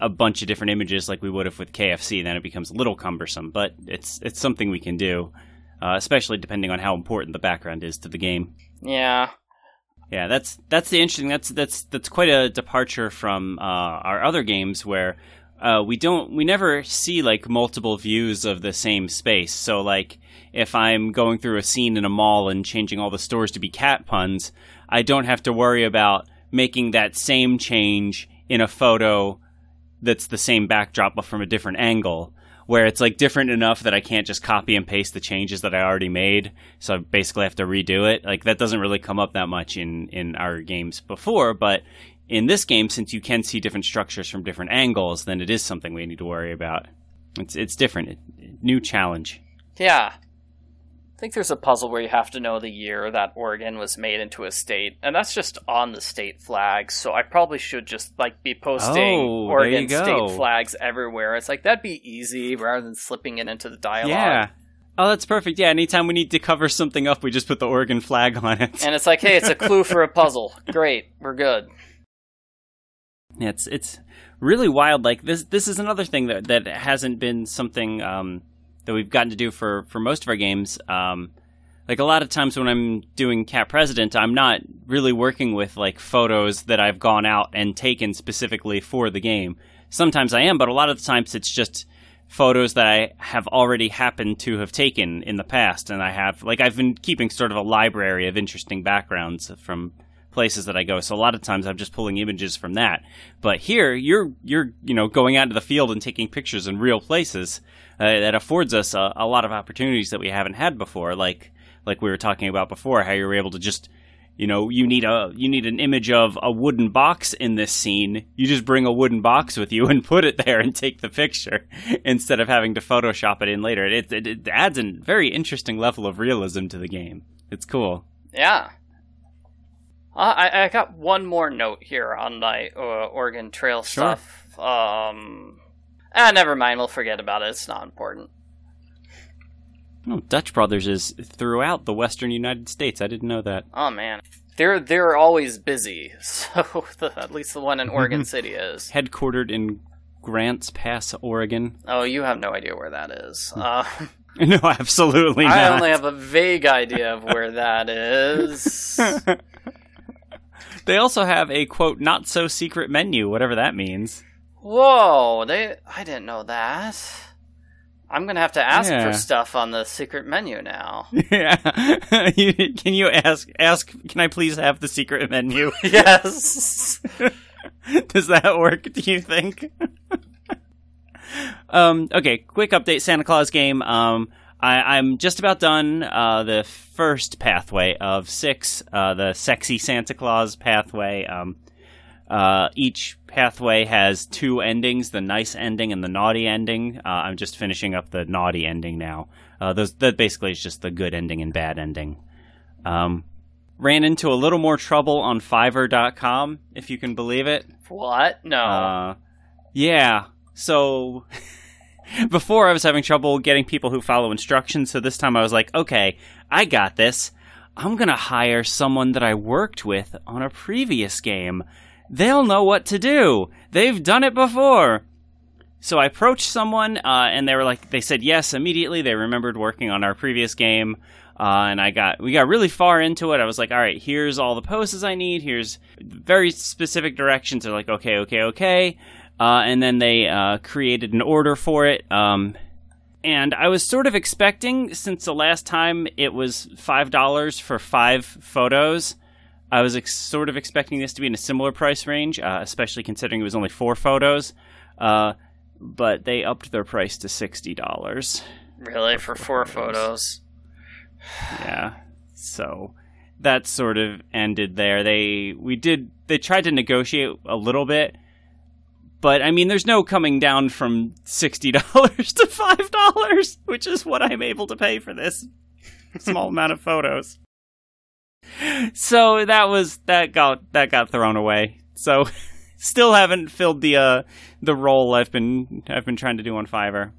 a bunch of different images like we would have with KFC, then it becomes a little cumbersome. But it's it's something we can do, uh, especially depending on how important the background is to the game. Yeah, yeah, that's that's the interesting. That's that's that's quite a departure from uh, our other games where uh, we don't we never see like multiple views of the same space. So like if I'm going through a scene in a mall and changing all the stores to be cat puns, I don't have to worry about making that same change in a photo that's the same backdrop but from a different angle where it's like different enough that I can't just copy and paste the changes that I already made. So I basically have to redo it. Like that doesn't really come up that much in in our games before, but in this game, since you can see different structures from different angles, then it is something we need to worry about. It's it's different, it, new challenge. Yeah, I think there's a puzzle where you have to know the year that Oregon was made into a state, and that's just on the state flags. So I probably should just like be posting Oh, Oregon state flags everywhere. It's like that'd be easy rather than slipping it into the dialogue. Yeah. Oh, that's perfect. Yeah, anytime we need to cover something up, we just put the Oregon flag on it. And it's like, hey, it's a clue for a puzzle. Great, we're good. Yeah, it's it's really wild. Like this this is another thing that that hasn't been something um, that we've gotten to do for for most of our games. Um, like a lot of times when I'm doing Cat President, I'm not really working with like photos that I've gone out and taken specifically for the game. Sometimes I am, but a lot of the times it's just photos that I have already happened to have taken in the past, and I have like I've been keeping sort of a library of interesting backgrounds from places that I go. So a lot of times I'm just pulling images from that. But here you're you're you know going out into the field and taking pictures in real places uh, that affords us a, a lot of opportunities that we haven't had before. Like like we were talking about before, how you were able to just you know you need a you need an image of a wooden box in this scene you just bring a wooden box with you and put it there and take the picture instead of having to photoshop it in later it, it, it adds a very interesting level of realism to the game it's cool Yeah. Uh, I, I got one more note here on my uh, Oregon Trail Sure. stuff. Um, ah, never mind. We'll forget about it. It's not important. oh, dutch brothers is throughout the western united states i didn't know that Oh man, they're they're always busy. So the, at least the one in Oregon City is. headquartered in grants pass oregon Oh, you have no idea where that is. Uh, no absolutely not I only have a vague idea of where that is. they also have a quote not so secret menu whatever that means Whoa, they I didn't know that. I'm gonna have to ask Yeah. for stuff on the secret menu now. Yeah. Can you ask ask can I please have the secret menu? yes. Does that work, do you think? um okay, quick update Santa Claus game. Um I, I'm just about done uh, the first pathway of six, uh, the sexy Santa Claus pathway. Um, uh, each pathway has two endings: the nice ending and the naughty ending. Uh, I'm just finishing up the naughty ending now. Uh, those that basically is just the good ending and bad ending. Um, ran into a little more trouble on Fiverr.com, if you can believe it. What? No. Uh, yeah. So before I was having trouble getting people who follow instructions, so this time I was like, okay, I got this. I'm gonna hire someone that I worked with on a previous game. They'll know what to do. They've done it before. So I approached someone, uh, and they were like, they said yes immediately. They remembered working on our previous game, uh, and I got we got really far into it. I was like, all right, here's all the poses I need. Here's very specific directions. They're like, okay, okay, okay, uh, and then they uh, created an order for it. Um, and I was sort of expecting, since the last time it was five dollars for five photos, I was ex- sort of expecting this to be in a similar price range, uh, especially considering it was only four photos. Uh, but they upped their price to sixty dollars. Really, for, four, photos. Yeah, so that sort of ended there. They we did they tried to negotiate a little bit, but I mean, there's no coming down from sixty dollars to five dollars, which is what I'm able to pay for this small amount of photos. So that was that got that got thrown away. So still haven't filled the uh the role I've been I've been trying to do on Fiverr.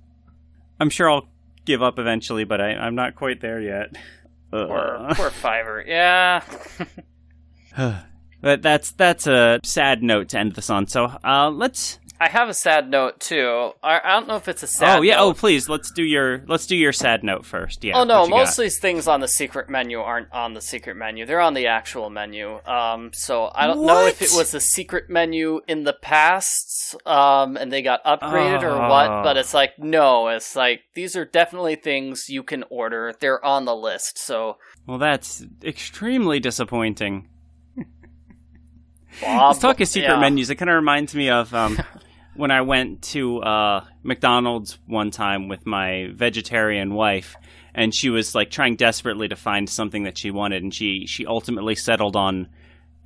I'm sure I'll give up eventually, but I, I'm not quite there yet. Poor, Uh, poor Fiverr. Yeah. but that's that's a sad note to end this on. So uh, let's. I have a sad note too. I, I don't know if it's a sad. oh yeah. Note. Oh please. Let's do your let's do your sad note first. Yeah. Oh no, what got? most of these things on the secret menu aren't on the secret menu. They're on the actual menu. Um, so I don't know if it was a secret menu in the past, um, and they got upgraded or what. Oh. But it's like no, it's like these are definitely things you can order. They're on the list. So Well, that's extremely disappointing. Bob, Let's talk of secret yeah. menus. It kind of reminds me of um, when I went to uh, McDonald's one time with my vegetarian wife, and she was like trying desperately to find something that she wanted, and she she ultimately settled on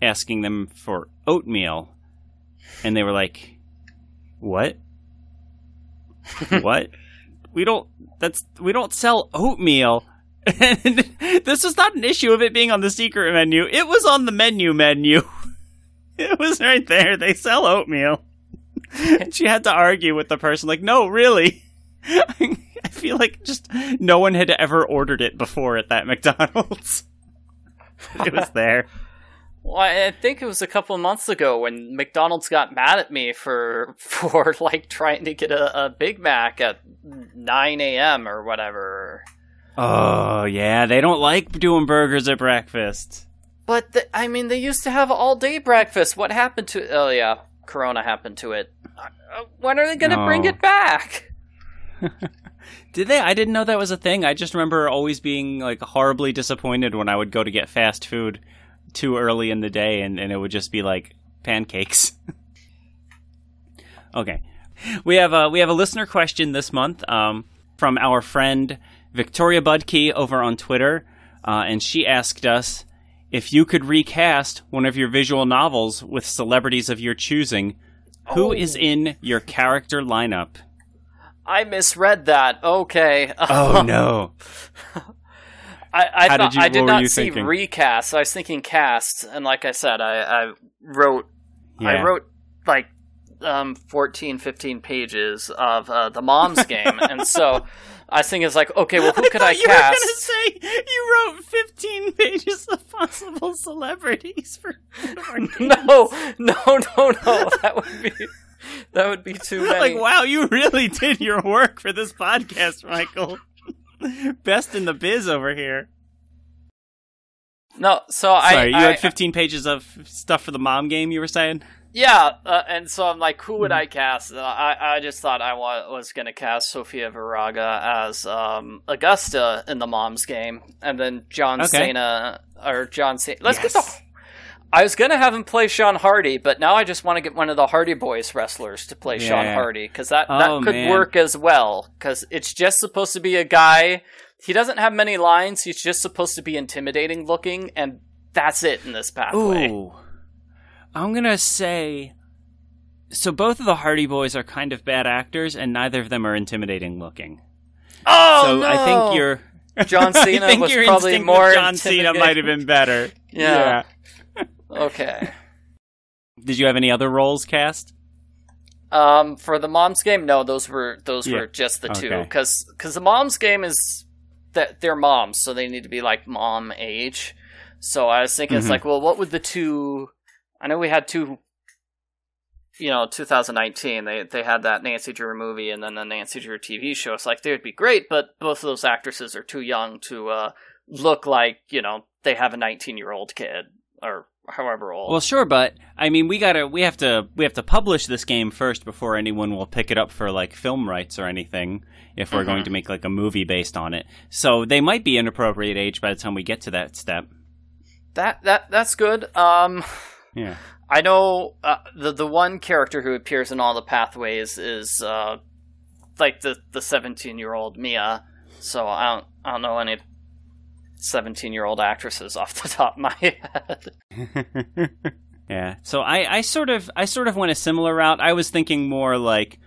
asking them for oatmeal, and they were like, "What? what? We don't. That's we don't sell oatmeal." And this was not an issue of it being on the secret menu. It was on the menu menu. It was right there. They sell oatmeal. And she had to argue with the person, like, no, really. I feel like just no one had ever ordered it before at that McDonald's. it was there. Well, I think it was a couple of months ago when McDonald's got mad at me for for like trying to get a, a Big Mac at 9 a.m. or whatever. Oh, yeah. They don't like doing burgers at breakfast. But the, I mean, they used to have all day breakfast. What happened to? Oh yeah, Corona happened to it. Uh, when are they going to bring it back? Did they? I didn't know that was a thing. I just remember always being like horribly disappointed when I would go to get fast food too early in the day and, and it would just be like pancakes. okay. We have a we have a listener question this month um, from our friend Victoria Budkey over on Twitter, uh, and she asked us if you could recast one of your visual novels with celebrities of your choosing. Who is in your character lineup? I misread that. Okay. Oh no! I, I How thought did you- I did not see thinking? recast. I was thinking cast, and like I said, I, I wrote I wrote like um 14, 15 pages of uh, the Mom's Game, and so I was thinking it's like, okay, well, who could I, you cast? were gonna say you wrote 15 pages of possible celebrities for one of our games. No, no, no, no. That would be that would be too many. like, wow, you really did your work for this podcast, Michael. Best in the biz over here. No, so I, Sorry, you I had 15 pages of stuff for the mom game. You were saying? Yeah, uh, and so I'm like, who Mm-hmm. would I cast? And I I just thought I wa- was gonna cast Sofia Vergara as um, Augusta in the Mom's Game, and then John Okay. Cena or John Cena. Let's get the. I was gonna have him play Sean Hardy, but now I just want to get one of the Hardy Boys wrestlers to play Sean Hardy because that that Oh, could man. work as well. Because it's just supposed to be a guy. He doesn't have many lines. He's just supposed to be intimidating looking, and that's it in this pathway. Ooh, I'm gonna say. So both of the Hardy Boys are kind of bad actors, and neither of them are intimidating looking. Oh so no! I think your John I Cena think was your probably more John Cena might have been better. Yeah. okay. Did you have any other roles cast? Um, for the mom's game, no, those were those Yeah. were just the two Okay. because the mom's game is that they're moms, so they need to be like mom age. So I was thinking, it's Mhm. like, well, what would the two? I know we had two. You know, 2019, they they had that Nancy Drew movie and then the Nancy Drew TV show. It's like they would be great, but both of those actresses are too young to uh, look like you know they have a 19 year old kid or however old. Well, sure, but I mean, we gotta, we have to, we have to publish this game first before anyone will pick it up for like film rights or anything. If we're going Mhm. to make like a movie based on it, so they might be inappropriate age by the time we get to that step. That that that's good. Um, Yeah. I know uh, the the one character who appears in all the pathways is uh, like the the seventeen year old Mia. So I don't I don't know any seventeen year old actresses off the top of my head. yeah. So I, I sort of I sort of went a similar route. I was thinking more like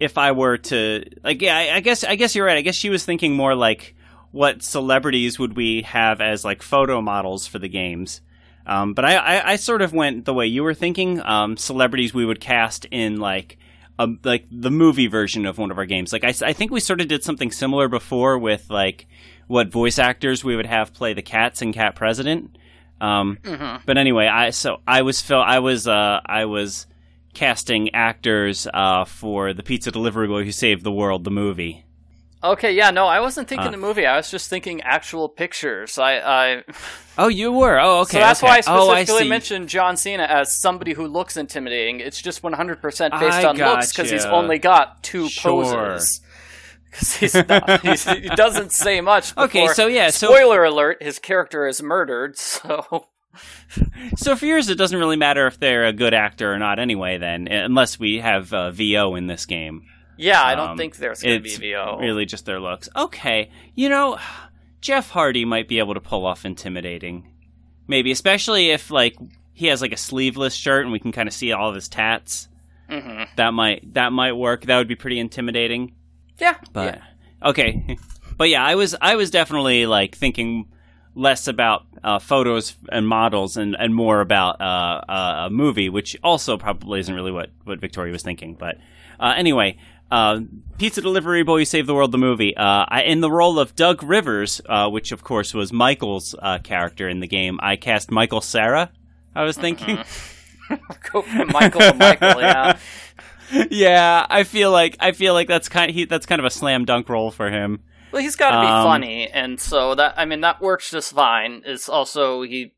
if I were to like yeah, I, I guess I guess you're right. I guess she was thinking more like what celebrities would we have as like photo models for the games. Um, but I, I, I sort of went the way you were thinking. Um, celebrities we would cast in like a, like the movie version of one of our games. Like I, I think we sort of did something similar before with like what voice actors we would have play the cats in Cat President. Um, Mhm. But anyway, I so I was Phil. I was uh, I was casting actors uh, for the pizza delivery boy who saved the world, the movie. Okay, yeah, no, I wasn't thinking Uh. the movie. I was just thinking actual pictures. I, I Oh, you were. Oh, okay. so that's okay. why I oh, I specifically mentioned John Cena as somebody who looks intimidating. It's just 100% based I on looks because he's only got two Sure. poses. Because he's not, he's, he doesn't say much. Okay, so yeah, so spoiler alert: his character is murdered. So so for yours, it doesn't really matter if they're a good actor or not. Anyway, then unless we have uh, VO in this game, yeah, I don't Um, think there's going to be VO. really just their looks. Okay, you know, Jeff Hardy might be able to pull off intimidating, maybe especially if like he has like a sleeveless shirt and we can kind of see all of his tats. hmm That might that might work. That would be pretty intimidating. Yeah, But okay, but yeah, I was I was definitely like thinking less about uh, photos and models and, and more about uh, uh, a movie, which also probably isn't really what, what Victoria was thinking. But uh, anyway, uh, Pizza Delivery Boy Save the World, the movie. Uh, I, in the role of Doug Rivers, uh, which of course was Michael's uh, character in the game, I cast Michael Cera. I was thinking. go from Michael to Michael. Yeah, yeah, I feel like I feel like that's kind of, he, that's kind of a slam dunk role for him. well, he's got to be Um, funny, and so that I mean that works just fine. Is also he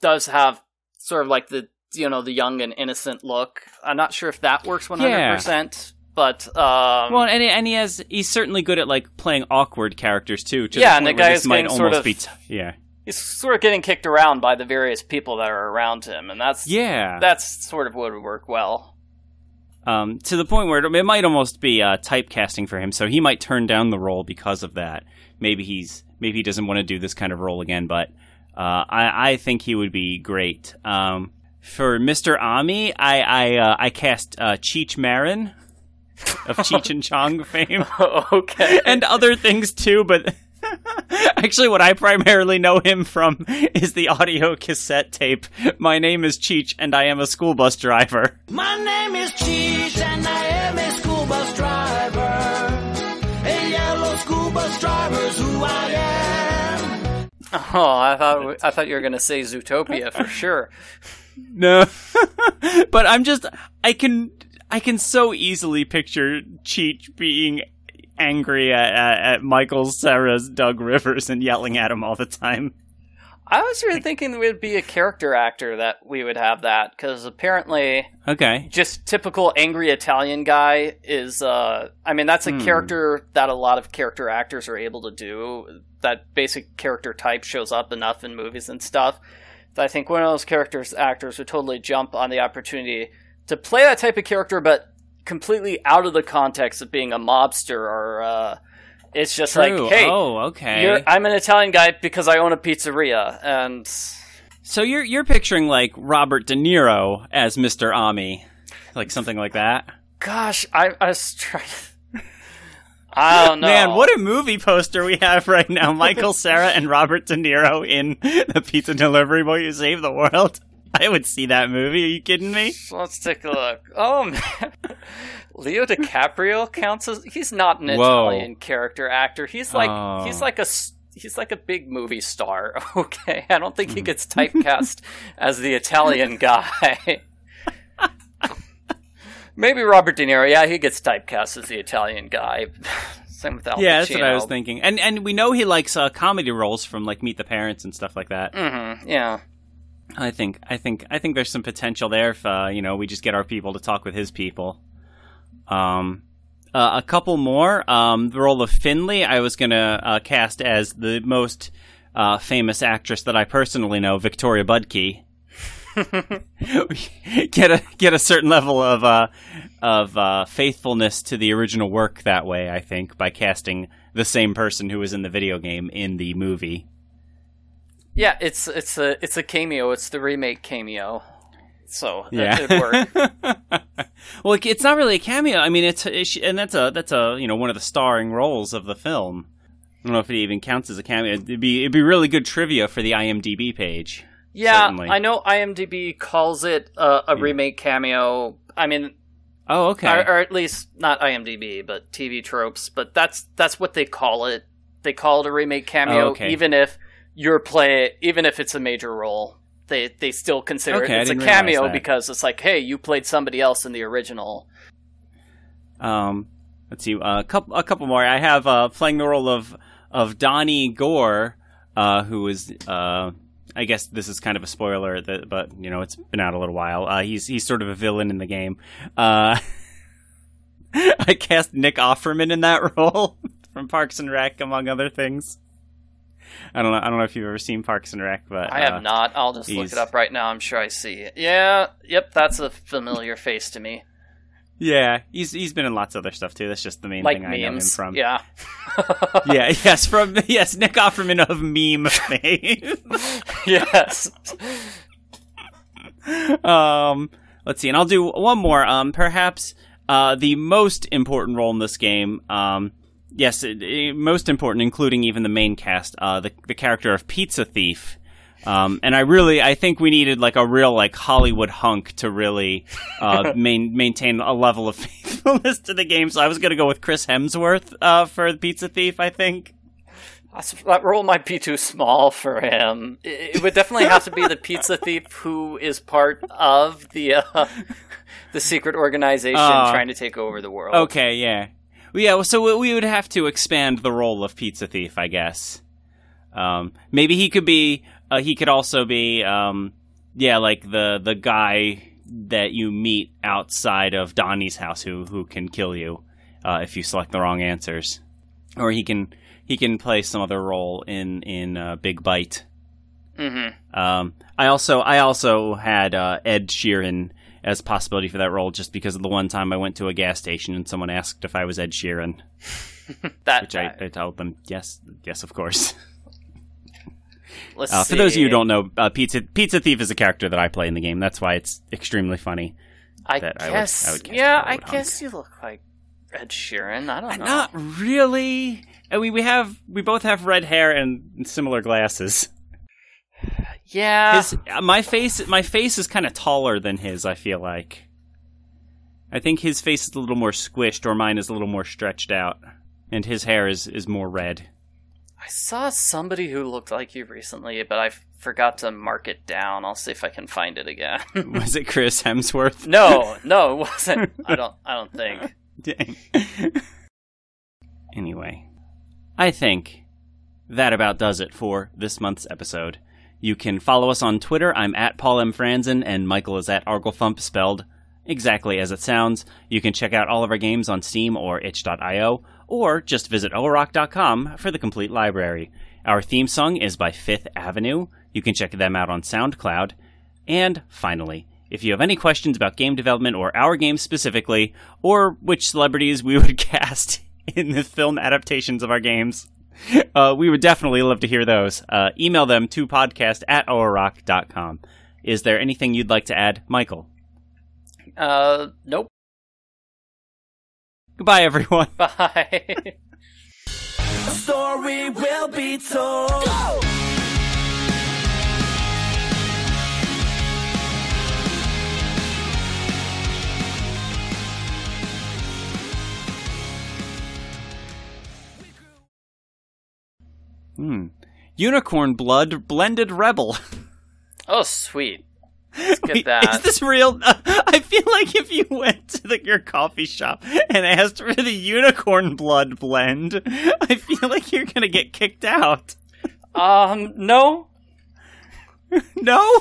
does have sort of like the you know the young and innocent look. I'm not sure if that works 100, percent but um, Well, and and he has he's certainly good at like playing awkward characters too. To Yeah, the and the guy is might getting sort of- be t- yeah he's sort of getting kicked around by the various people that are around him, and that's yeah that's sort of what would work well. um, to the point where it, it might almost be uh, typecasting for him. So he might turn down the role because of that. Maybe he's maybe he doesn't want to do this kind of role again. But uh, I I think he would be great. Um, for Mr. Ami, I I uh, I cast uh, Cheech Marin of Cheech and Chong fame. okay, and other things too, but actually, what I primarily know him from is the audio cassette tape. My name is Cheech, and I am a school bus driver. My name is Cheech and I am a school bus driver. A yellow school bus driver's who I am. oh, I thought I thought you were gonna say Zootopia for sure. No, but I'm just I can I can so easily picture Cheech being angry at, at, at Michael Cera's Doug Rivers and yelling at him all the time. I was really thinking there would be a character actor that we would have that because apparently Okay, just typical angry Italian guy is uh I mean that's a Hmm. character that a lot of character actors are able to do. That basic character type shows up enough in movies and stuff. That I think one of those characters actors would totally jump on the opportunity to play that type of character but completely out of the context of being a mobster or uh it's just true. like hey oh, okay. you're, I'm an Italian guy because I own a pizzeria and So you're you're picturing like Robert De Niro as Mr. Ami, like something like that. gosh I, I was trying to I don't know Man, what a movie poster we have right now. Michael Cera and Robert De Niro in The Pizza Delivery Boy Who Saved the World. I would see that movie. Are you kidding me? Let's take a look. Oh man, Leo DiCaprio counts as he's not an Whoa. Italian character actor. He's like Oh. he's like a he's like a big movie star. Okay, I don't think he gets typecast as the Italian guy. Maybe Robert De Niro. Yeah, he gets typecast as the Italian guy. Same with Al yeah, that's what I was thinking. And and we know he likes uh, comedy roles from like Meet the Parents and stuff like that. Mm-hmm, yeah. I think I think I think there's some potential there if uh, you know we just get our people to talk with his people. Um, uh, a couple more. Um, the role of Finley, I was gonna uh, cast as the most uh, famous actress that I personally know, Victoria Budke. get a get a certain level of uh, of uh, faithfulness to the original work that way. I think by casting the same person who was in the video game in the movie. Yeah, it's it's a it's a cameo. It's the remake cameo. So that Yeah. well, it's not really a cameo. I mean, it's, and that's a that's a you know one of the starring roles of the film. I don't know if it even counts as a cameo. It'd be it'd be really good trivia for the IMDb page. Yeah, Certainly. I know IMDb calls it uh, a remake cameo. I mean, Oh, okay. or, or at least not IMDb, but TV tropes. But that's that's what they call it. They call it a remake cameo, Oh, okay. even if you're play, even if it's a major role. They they still consider Okay, it it's a cameo because it's like, hey, you played somebody else in the original. Um, let's see, a couple, a couple more. I have uh, playing the role of of Donnie Gore, uh, who is, uh, I guess this is kind of a spoiler, that, but you know it's been out a little while. Uh, he's he's sort of a villain in the game. Uh, I cast Nick Offerman in that role from Parks and Rec, among other things. I don't know. I don't know if you've ever seen Parks and Rec, but I have uh, not. I'll just look it up right now. I'm sure I see it. Yeah, yep, that's a familiar face to me. Yeah, he's he's been in lots of other stuff too. That's just the main Like thing I know him from. Yeah. yeah, yes, from yes, Nick Offerman of meme fame. yes. um, let's see, and I'll do one more. Um, perhaps uh, the most important role in this game. Um, yes, it, it- most important, including even the main cast. Uh, the the character of Pizza Thief. Um, and I really, I think we needed like a real like Hollywood hunk to really uh, main, maintain a level of faithfulness to the game. So I was going to go with Chris Hemsworth uh, for the Pizza Thief. I think. That role might be too small for him. It it would definitely have to be the pizza thief who is part of the uh, the secret organization Uh, trying to take over the world. Okay, yeah, yeah. So we- would have to expand the role of pizza thief, I guess. Um, maybe he could be. Uh, he could also be. Um, yeah, like the the guy that you meet outside of Donnie's house, who who can kill you uh, if you select the wrong answers, or he can he can play some other role in in uh, Big Bite. hmm Um, I also I also had uh, Ed Sheeran as a possibility for that role, just because of the one time I went to a gas station and someone asked if I was Ed Sheeran, That. which I, I told them yes, yes, of course. let's Uh, for those of you who don't know, uh, Pizza Pizza Thief is a character that I play in the game. That's why it's extremely funny. I that I would- guess. I would yeah, I hunk. guess you look like Ed Sheeran. I don't know. Not really. I mean, we have we both have red hair and similar glasses. Yeah. His uh, my face my face is kind of taller than his. I feel like. I think his face is a little more squished, or mine is a little more stretched out, and his hair is is more red. I saw somebody who looked like you recently, but I forgot to mark it down. I'll see if I can find it again. Was it Chris Hemsworth? no, no, it wasn't. I don't. I don't think. Dang. anyway, I think that about does it for this month's episode. You can follow us on Twitter. I'm at Paul M. Franzen, and Michael is at Arglethump, spelled exactly as it sounds. You can check out all of our games on Steam or itch.io, or just visit orock.com for the complete library. Our theme song is by Fifth Avenue. You can check them out on SoundCloud. And finally, if you have any questions about game development or our game specifically, or which celebrities we would cast in the film adaptations of our games, uh, we would definitely love to hear those. Uh, email them to podcast at com. Is there anything you'd like to add, Michael? Uh, nope. Goodbye, everyone. Bye. story will be told. Hmm. Unicorn blood blended rebel. oh, sweet. Let's get Wait, that. Is this real? I feel like if you went to the, your coffee shop and asked for the unicorn blood blend, I feel like you're gonna get kicked out. Um, no. No?